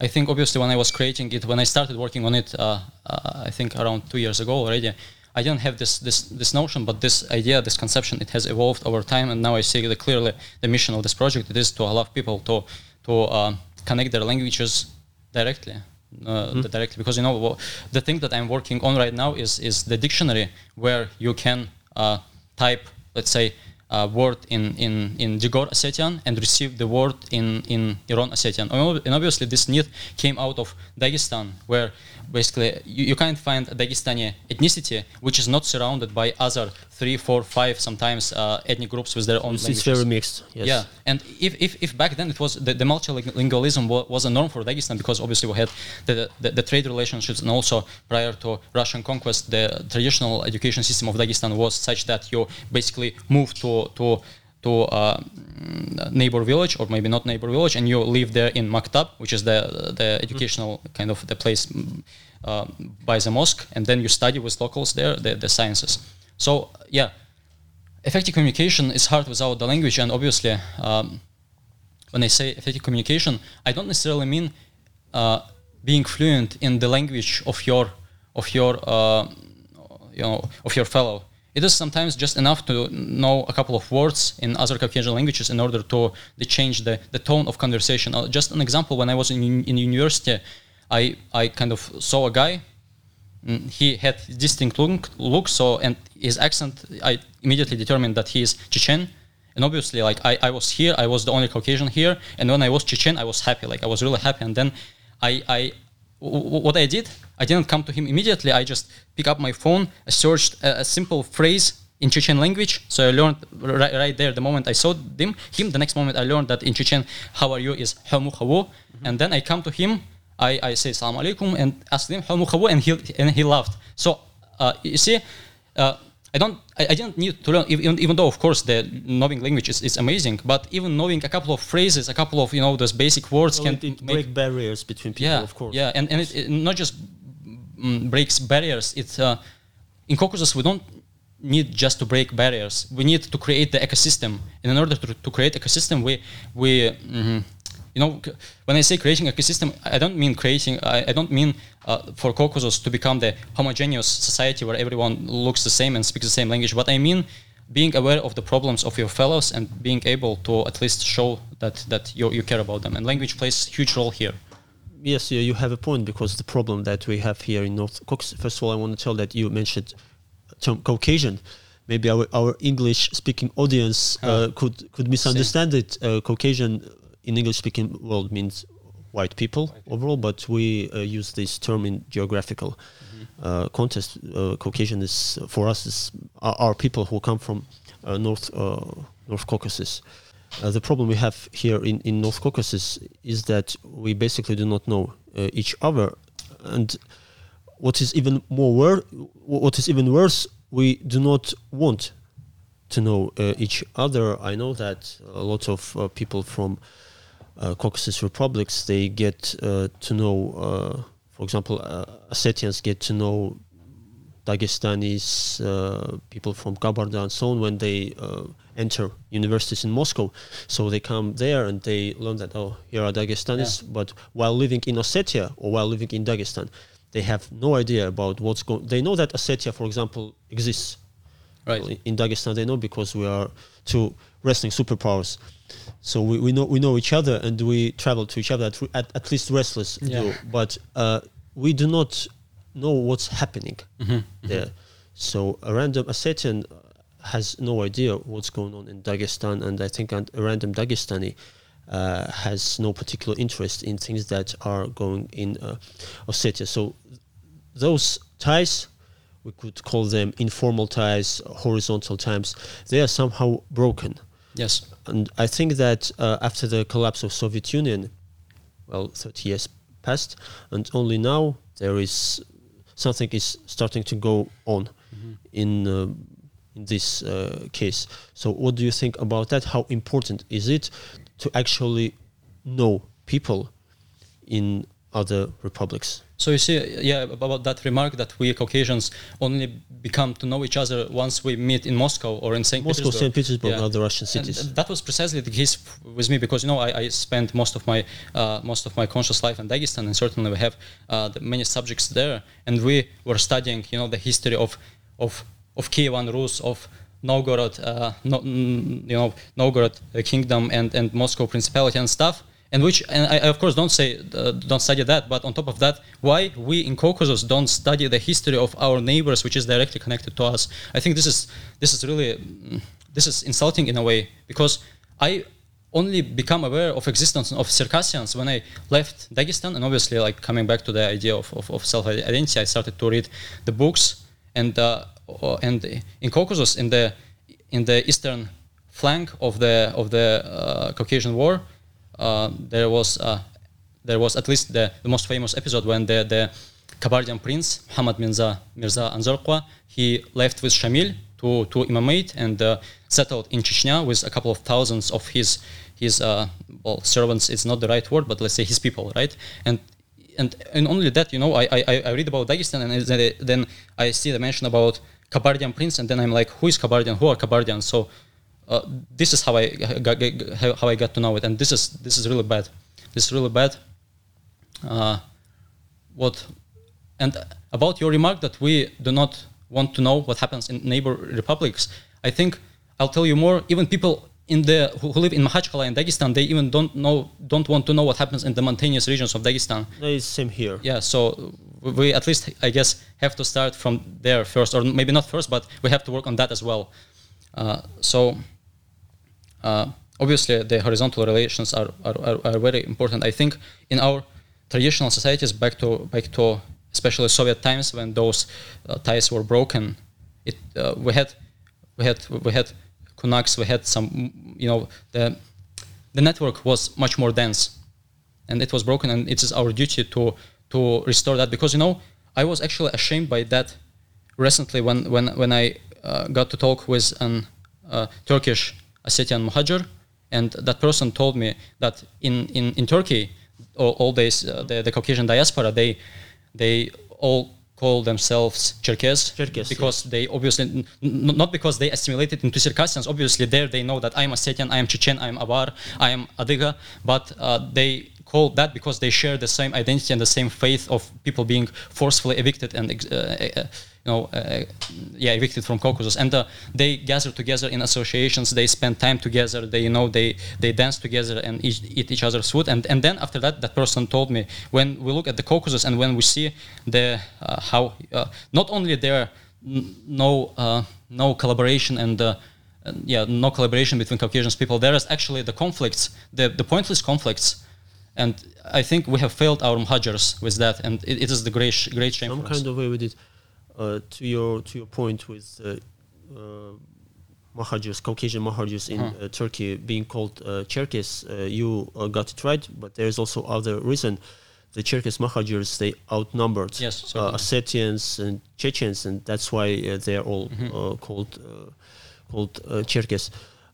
I think obviously when I was creating it, when I started working on it, uh, uh, I think around two years ago already, I didn't have this this this notion, but this idea, this conception, it has evolved over time, and now I see that clearly the mission of this project. It is to allow people to to uh, connect their languages directly uh, mm. directly. Because you know the thing that I'm working on right now is is the dictionary where you can uh, type let's say a word in in in Digor Ossetian and receive the word in in Iron Ossetian and obviously this need came out of Dagestan where basically you, you can't find a Dagestani ethnicity which is not surrounded by other three, four, five sometimes uh, ethnic groups with their own it's, languages. It's very mixed. Yes. Yeah, and if, if, if back then it was the, the multilingualism was a norm for Dagestan because obviously we had the, the, the, trade relationships and also prior to Russian conquest the traditional education system of Dagestan was such that you basically moved to to to a uh, neighbor village or maybe not neighbor village and you live there in maktab which is the the educational mm-hmm. kind of the place uh, by the mosque and then you study with locals there the, the sciences so yeah effective communication is hard without the language and obviously um, when i say effective communication i don't necessarily mean uh, being fluent in the language of your of your uh, you know of your fellow it is sometimes just enough to know a couple of words in other Caucasian languages in order to, to change the, the tone of conversation. Uh, just an example, when I was in, in university, I, I kind of saw a guy. Mm, he had distinct look, look, so and his accent, I immediately determined that he is Chechen. And obviously, like I, I was here, I was the only Caucasian here, and when I was Chechen, I was happy. Like I was really happy. And then I, I what I did, I didn't come to him immediately. I just pick up my phone, I searched a, a simple phrase in Chechen language. So I learned right, right, there the moment I saw him. Him the next moment I learned that in Chechen, "How are you?" is "Hamu hawo," mm-hmm. and then I come to him. I, I say "Salam alaikum" and ask him "Hamu hawo," and he and he laughed. So uh, you see. Uh, I don't. I, I, didn't need to learn, even, even though, of course, the knowing language is, is amazing. But even knowing a couple of phrases, a couple of you know those basic words well, can it, break barriers between people. Yeah, of course. Yeah, and and it, it not just mm, breaks barriers. It's uh, in Caucasus we don't need just to break barriers. We need to create the ecosystem. And in order to, to create ecosystem, we we. Mm-hmm, you know, when I say creating ecosystem, I don't mean creating. I, I don't mean uh, for Caucasus to become the homogeneous society where everyone looks the same and speaks the same language. But I mean being aware of the problems of your fellows and being able to at least show that that you, you care about them. And language plays a huge role here. Yes, you have a point because the problem that we have here in North Caucasus. First of all, I want to tell that you mentioned term Caucasian maybe our, our English speaking audience uh, could could misunderstand Same. it. Uh, Caucasian in English speaking world means white people white overall, but we uh, use this term in geographical mm-hmm. uh, context. Uh, Caucasian is for us is are, are people who come from uh, North uh, North Caucasus. Uh, the problem we have here in, in North Caucasus is that we basically do not know each other, and what is even more wor- what is even worse, we do not want to know uh, each other. I know that a lot of uh, people from uh, Caucasus republics they get uh, to know, uh, for example, uh, Ossetians get to know Dagestanis, uh, people from Kabarda and so on when they uh, enter universities in Moscow. So they come there and they learn that oh here are Dagestanis, but while living in Ossetia or while living in Dagestan, they have no idea about what's going. They know that Ossetia, for example, exists. Right. In- In Dagestan, they know because we are two wrestling superpowers. So we, we know we know each other and we travel to each other at, at, at least wrestlers Yeah. do. But uh, we do not know what's happening Mm-hmm. there. So a random Ossetian has no idea what's going on in Dagestan, and I think a random Dagestani uh, has no particular interest in things that are going in uh, Ossetia. So those ties, we could call them informal ties, horizontal ties, they are somehow broken. Yes. And I think that uh, after the collapse of Soviet Union, well, 30 years passed, and only now there is something is starting to go on in um in this uh, case. So, what do you think about that? How important is it to actually know people in other republics? So you see, yeah, about that remark that we Caucasians only become to know each other once we meet in Moscow or in Saint Moscow, Petersburg. St. Petersburg, Yeah. and other Russian And cities. that was precisely the case with me because you know I, I spent most of my uh, most of my conscious life in Dagestan and certainly we have uh, the many subjects there and we were studying you know the history of of of Kievan Rus of Novgorod uh, no, you know Novgorod uh, kingdom and and Moscow principality and stuff and which and I, of course don't say uh, don't study that but on top of that why we in Caucasus don't study the history of our neighbors which is directly connected to us I think this is this is really mm, this is insulting in a way because I only become aware of existence of Circassians when I left Dagestan and obviously like coming back to the idea of, of, of self-identity I started to read the books and uh, uh, and in Caucasus in the in the eastern flank of the of the uh, Caucasian War there was uh, there was at least the, the most famous episode when the the Kabardian prince Muhammad Mirza Mirza Anzorqua he left with Shamil to to imamate and uh, settled in Chechnya with a couple of thousands of his his uh, well servants. It's not the right word, but let's say his people, right? And and and only that, you know, I I, I read about Dagestan and then- then I see the mention about Kabardian prince, and then I'm like, who is Kabardian? Who are Kabardians? So uh, this is how I got, how I got to know it, and this is this is really bad. This is really bad. Uh, what and about your remark that we do not want to know what happens in neighbor republics, I think I'll tell you more. Even people in the who, live in Makhachkala in Dagestan, they even don't know don't want to know what happens in the mountainous regions of Dagestan. It's same here. Yeah, so we at least I guess have to start from there first, or maybe not first, but we have to work on that as well. Uh, so obviously the horizontal relations are, are, are, are very important. I think in our traditional societies, back to back to especially Soviet times when those uh, ties were broken, it uh, we had we had we had kunaks, we had some you know the the network was much more dense and it was broken and it is our duty to to restore that because you know i was actually ashamed by that recently when when when i uh, got to talk with an uh, turkish ossetian muhajir and that person told me that in in, in turkey all, all days uh, the, the caucasian diaspora they they all call themselves Cherkess, Cherkess, because they obviously not because they assimilated into Circassians. Obviously, there they know that I am a Ossetian, I am Chechen, I am Avar, I am Adiga, but uh, they call that because they share the same identity and the same faith of people being forcefully evicted and uh, uh, you know uh, yeah evicted from Caucasus. And uh, they gather together in associations. They spend time together. They you know they they dance together and eat, eat each other's food. And and then after that, that person told me when we look at the Caucasus and when we see the uh, how uh, not only there n- no uh, no collaboration and uh, yeah no collaboration between Caucasian people. There is actually the conflicts, the the pointless conflicts. And I think we have failed our muhajirs with that, and it, it is the great, great shame some for us. kind of way with it. Uh, to your to your point with uh, uh, Mahajirs, Caucasian Mahajirs in Uh-huh. uh, Turkey being called uh, Cherkess, uh, you uh, got it right. But there is also other reason. The Cherkess Mahajirs they outnumbered Yes. Ossetians and Chechens, and that's why uh, they are all Mhm. uh, called uh, called uh, Cherkess.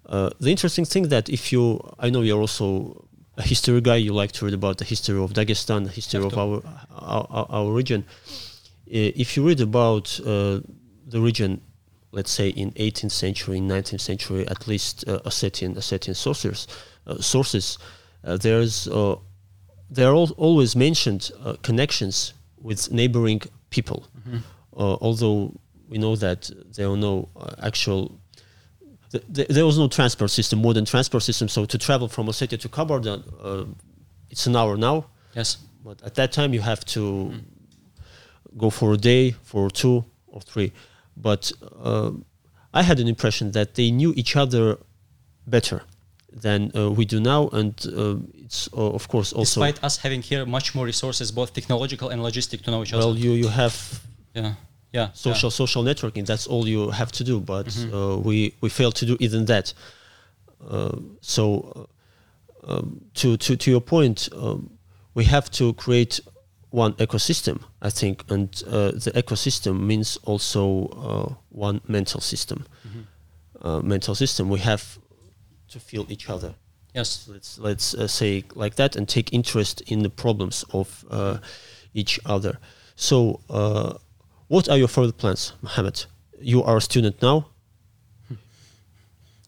Uh, the interesting thing that if you, I know you're also a history guy. You like to read about the history of Dagestan, the history of our our, our, our region. Uh, if you read about uh, the region, let's say in 18th century, 19th century, at least uh, Ossetian Ossetian sources, uh, sources, uh, there's uh, there are al- always mentioned uh, connections with neighboring people. Uh, although we know that there are no uh, actual th- th- there was no transport system, modern transport system. So to travel from Ossetia to Kabarda, uh, it's an hour now. Yes. But at that time, you have to go for a day, for two or three. But uh, I had an impression that they knew each other better than uh, we do now, and uh, it's uh, of course also Despite us having here much more resources, both technological and logistic, to know each other. well. You you have Yeah. Yeah. social social networking. That's all you have to do. But uh, we we fail to do even that. Uh, so uh, um, to to to your point, um, we have to create one ecosystem. I think, and uh, the ecosystem means also uh, one mental system. Uh, mental system. We have to feel each other Yes. let's let's uh, say like that and take interest in the problems of uh, each other so uh, what are your further plans Mohammed you are a student now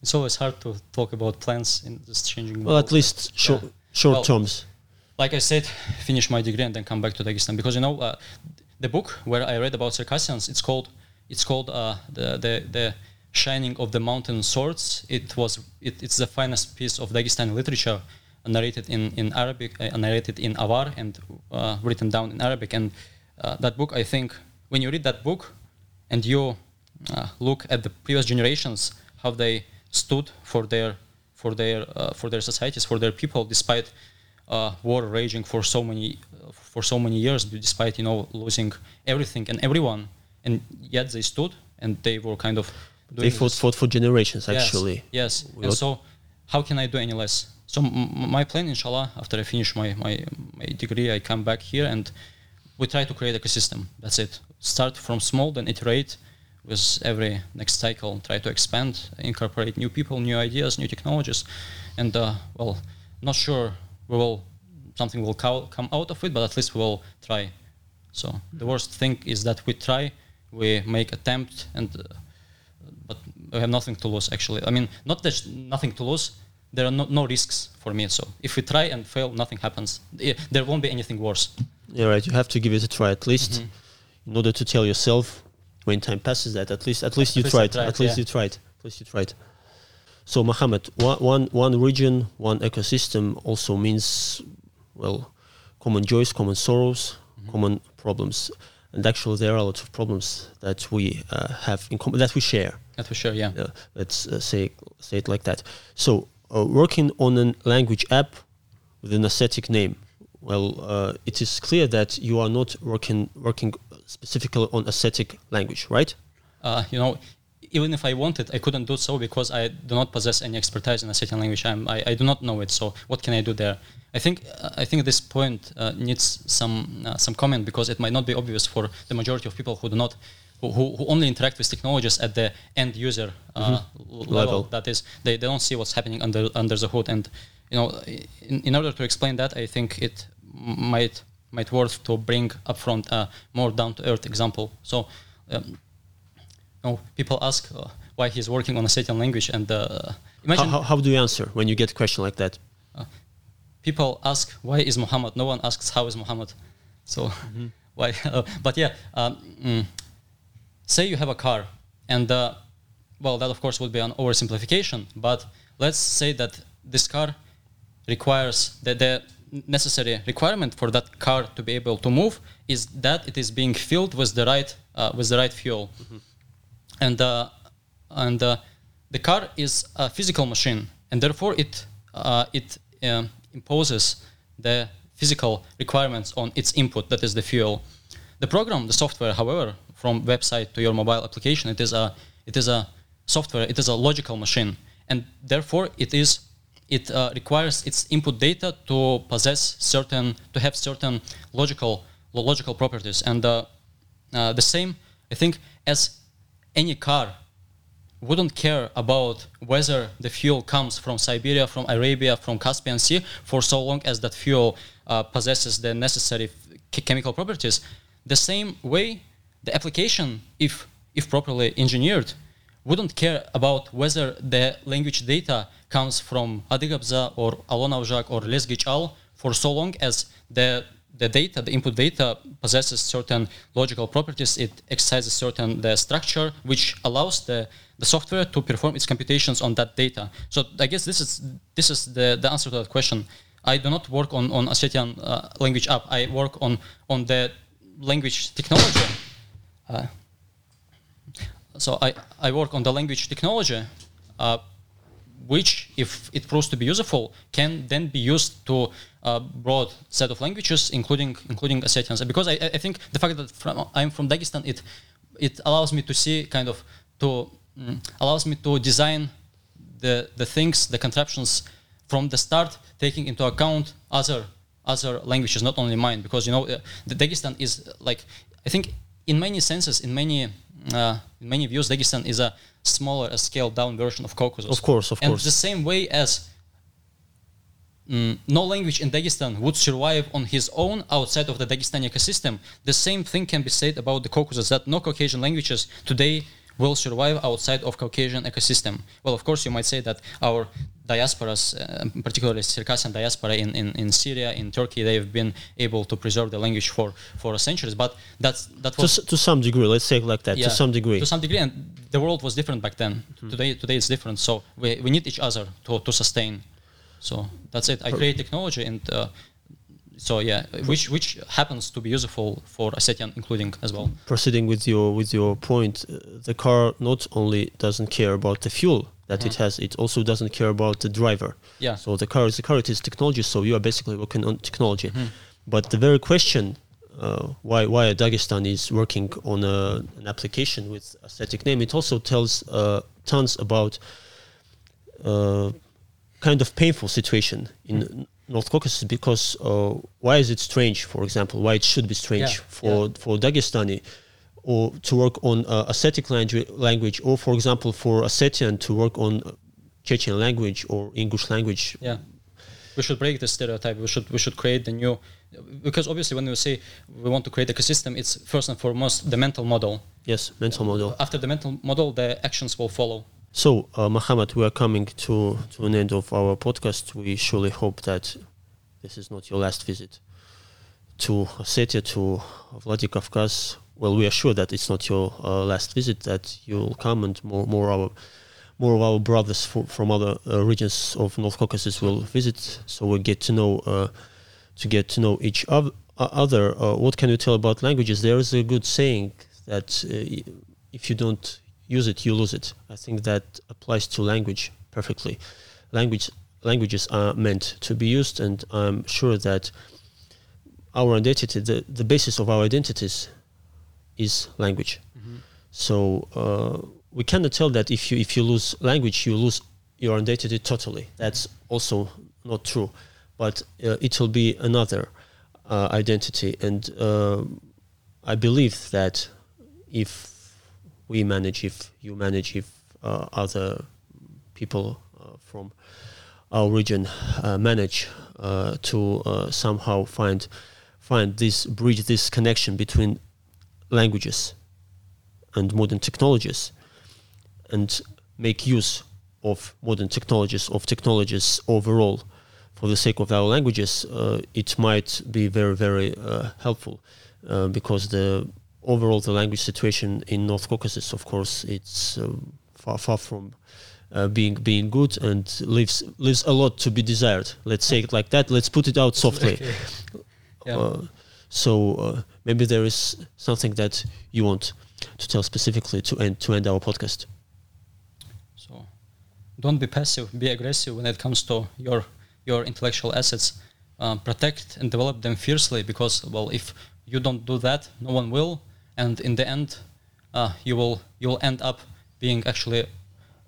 It's always hard to talk about plans in this changing well world. at least short Yeah. short Well, terms like I said, finish my degree and then come back to Dagestan because you know uh, the book where I read about Circassians. It's called it's called uh, the the the Shining of the Mountain Swords. It was it, it's the finest piece of Dagestani literature, narrated in in Arabic, uh, narrated in Avar and uh, written down in Arabic. And uh, that book, I think, when you read that book, and you uh, look at the previous generations, how they stood for their for their for their societies, for their people, despite uh, war raging for so many for so many years, despite you know losing everything and everyone, and yet they stood and they were kind of they fought fought for generations actually Yes. We And so, how can I do any less? So, m- my plan, inshallah, after I finish my, my, my degree, I come back here and we try to create ecosystem. That's it. Start from small, then iterate with every next cycle. Try to expand, incorporate new people, new ideas, new technologies, and uh, well, not sure we will something will co- come out of it, but at least we will try. So the worst thing is that we try, we make attempt, and uh, but we have nothing to lose actually. I mean, not that nothing to lose. There are no, no risks for me. So if we try and fail, nothing happens. Eh, There won't be anything worse. yeah right you have to give it a try at least Mm-hmm. in order to tell yourself when time passes that at least at least you least tried tried, at least yeah. you tried at least you tried so Mohammed one, one one region one ecosystem also means well common joys common sorrows Mm-hmm. common problems and actually there are a lot of problems that we uh, have in common that we share That's for sure. Yeah. uh, let's uh, say say it like that. So uh, working on a language app with an Ossetic name. Well, uh, it is clear that you are not working working specifically on Ossetic language, right? Uh, you know, even if I wanted, I couldn't do so because I do not possess any expertise in a certain language. I'm, I, I do not know it. So what can I do there? I think uh, I think this point uh, needs some uh, some comment because it might not be obvious for the majority of people who do not. Who, who only interact with technologies at the end user uh, l- level. Level. That is, they, they don't see what's happening under under the hood. And you know, in, in order to explain that, I think it might might worth to bring up upfront a more down to earth example. So. Um, no, people ask uh, why he's working on a certain language, and uh, imagine how, how do you answer when you get a question like that? people ask why is Muhammad. No one asks how is Muhammad. So why? Uh, but yeah, um, mm, say you have a car, and uh, well, that of course would be an oversimplification. But let's say that this car requires the, the necessary requirement for that car to be able to move is that it is being filled with the right uh, with the right fuel. And uh, and uh, the car is a physical machine, and therefore it uh, it um, imposes the physical requirements on its input, that is the fuel. The program, the software, however, from website to your mobile application, it is a it is a software, it is a logical machine, and therefore it is it uh, requires its input data to possess certain to have certain logical logical properties, and uh, uh, the same I think as any car wouldn't care about whether the fuel comes from Siberia, from Arabia, from Caspian Sea, for so long as that fuel uh, possesses the necessary ch- chemical properties. The same way, the application, if if properly engineered, wouldn't care about whether the language data comes from Adygabza or Alonavjak or Lesgichal for so long as the the data, the input data possesses certain logical properties. It exercises certain the structure which allows the, the software to perform its computations on that data. So I guess this is this is the, the answer to that question. I do not work on on Ossetian uh, language app. I work on on the language technology. Uh, so I, I work on the language technology, uh, which, if it proves to be useful, can then be used to a broad set of languages, including including Ossetians. Because I, I think the fact that from, I'm from Dagestan, it it allows me to see kind of to mm, allows me to design the the things, the contraptions from the start, taking into account other other languages, not only mine. Because you know, uh, the Dagestan is like I think in many senses, in many uh, in many views, Dagestan is a smaller, a scaled down version of Caucasus. Of course, of and course. the same way as mm, no language in Dagestan would survive on his own outside of the Dagestani ecosystem, the same thing can be said about the Caucasus, that no Caucasian languages today will survive outside of Caucasian ecosystem. Well, of course, you might say that our diasporas, uh, particularly Circassian diaspora in, in, in Syria, in Turkey, they've been able to preserve the language for, for centuries. But that's that to, was s- to some degree, let's say it like that. yeah, to some degree. To some degree, and the world was different back then. Today, today it's different. So we, we need each other to, to sustain. So that's it. I create technology, and uh, so yeah, which which happens to be useful for Ossetian, including as well. proceeding with your with your point, uh, the car not only doesn't care about the fuel that it has, it also doesn't care about the driver. Yeah. So the car is the car. It is technology. So you are basically working on technology. But the very question uh, why why Dagestan is working on a, an application with a static name, it also tells uh, tons about uh, kind of painful situation in North Caucasus because uh, why is it strange, for example, why it should be strange Yeah, for yeah. for Dagestani or to work on uh, Ossetic language, language, or for example for Ossetian to work on Chechen language or English language. Yeah, we should break this stereotype. We should we should create the new, because obviously when we say we want to create ecosystem, it's first and foremost the mental model. Yes, mental model. After the mental model, the actions will follow. So, uh, Mohammed, we are coming to, to an end of our podcast. We surely hope that this is not your last visit to Ossetia, to Vladikavkaz. Well, we are sure that it's not your uh, last visit, that you'll come and more, more, our, more of our brothers fro- from other uh, regions of North Caucasus will visit. So we get to know, uh, to get to know each uh, other. Uh, what can you tell about languages? There is a good saying that uh, if you don't use it, you lose it. I think that applies to language perfectly. Language languages are meant to be used, and I'm sure that our identity, the, the basis of our identities, is language. So uh, we cannot tell that if you if you lose language, you lose your identity totally. That's also not true, but uh, it will be another uh, identity, and uh, I believe that if we manage, if you manage, if uh, other people uh, from our region uh, manage to somehow find find this bridge, this connection between languages and modern technologies, and make use of modern technologies, of technologies overall, for the sake of our languages, uh, it might be very, very uh, helpful uh, because the overall the language situation in North Caucasus, of course, it's um, far, far from uh, being being good and leaves leaves a lot to be desired. Let's say it like that. Let's put it out softly. Yeah. Uh, so uh, maybe there is something that you want to tell specifically to end to end our podcast. So don't be passive, be aggressive when it comes to your your intellectual assets. Uh, protect and develop them fiercely because well, if you don't do that, no one will, and in the end, uh, you will you will end up being actually,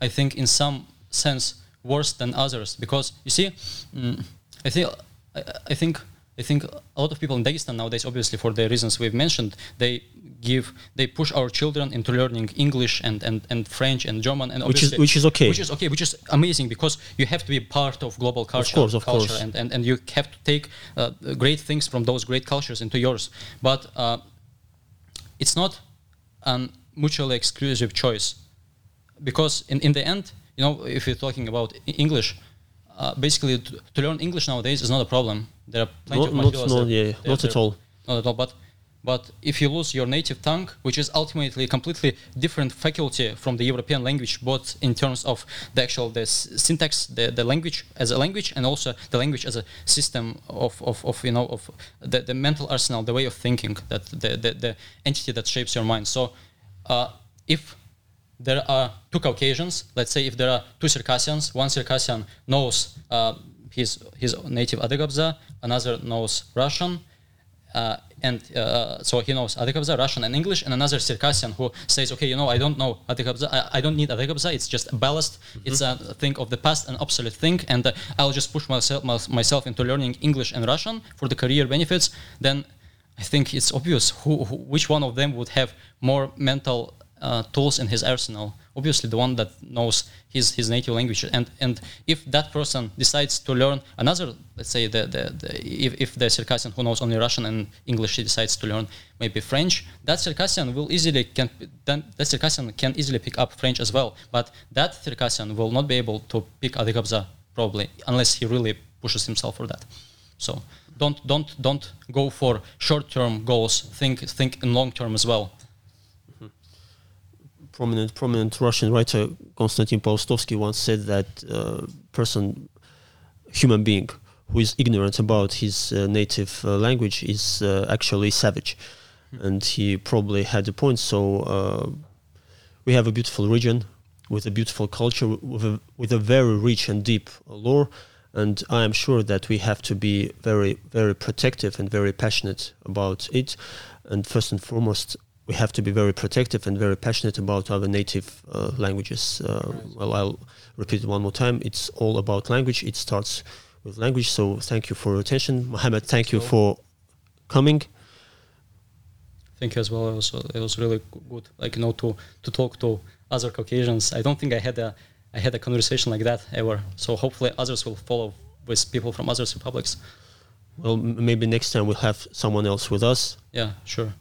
I think, in some sense worse than others because you see, mm, I think I, I think I think a lot of people in Dagestan nowadays, obviously for the reasons we've mentioned, they give they push our children into learning English and, and, and French and German and which is which is okay. Which is okay, which is amazing because you have to be part of global culture, of course, of culture course. And, and and you have to take uh, great things from those great cultures into yours. But uh, it's not a mutually exclusive choice because in, in the end, you know, if you're talking about English, uh, basically to, to, learn English nowadays is not a problem. There are plenty not, of materials. Not, yeah, not at all. Not at all. But but if you lose your native tongue, which is ultimately a completely different faculty from the European language, both in terms of the actual the syntax, the, the language as a language, and also the language as a system of, of, of you know of the, the mental arsenal, the way of thinking, that the, the, the entity that shapes your mind. So uh, if there are two Caucasians, let's say if there are two Circassians, one Circassian knows uh, his his native Adygabza, another knows Russian uh, and uh, so he knows Adygabza, Russian, and English, and another Circassian who says, okay, you know, I don't know Adygabza, I, I don't need Adygabza, it's just a ballast, mm-hmm. it's a thing of the past, an obsolete thing, and uh, I'll just push myself, myself into learning English and Russian for the career benefits, then I think it's obvious who, who which one of them would have more mental uh, tools in his arsenal. Obviously, the one that knows his, his native language. And and if that person decides to learn another, let's say the, the, the if, if the Circassian who knows only Russian and English he decides to learn maybe French, that Circassian will easily can then that Circassian can easily pick up French as well. But that Circassian will not be able to pick Adygabza probably unless he really pushes himself for that. So don't don't don't go for short-term goals. Think think in long term as well prominent prominent Russian writer Konstantin Paustovsky once said that uh, person, human being who is ignorant about his uh, native uh, language is uh, actually savage, mm-hmm. and he probably had a point. So uh, we have a beautiful region with a beautiful culture with a, with a very rich and deep lore. And I am sure that we have to be very, very protective and very passionate about it. And first and foremost, we have to be very protective and very passionate about our native uh, languages. Uh. Well, I'll repeat it one more time. It's all about language. It starts with language. So thank you for your attention, Mohammed. Thank you for coming. Thank you as well. It was, it was really good, like you know, to to talk to other Caucasians. I don't think I had a I had a conversation like that ever. So hopefully others will follow with people from other republics. Well, maybe next time we'll have someone else with us. Yeah, sure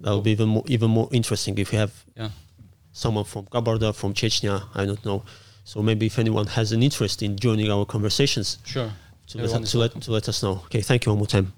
that will be even more even more interesting if you have yeah. someone from Kabarda, from Chechnya. I don't know. So maybe if anyone has an interest in joining our conversations, sure, to, let, to let, to let us know. Okay, thank you one more time.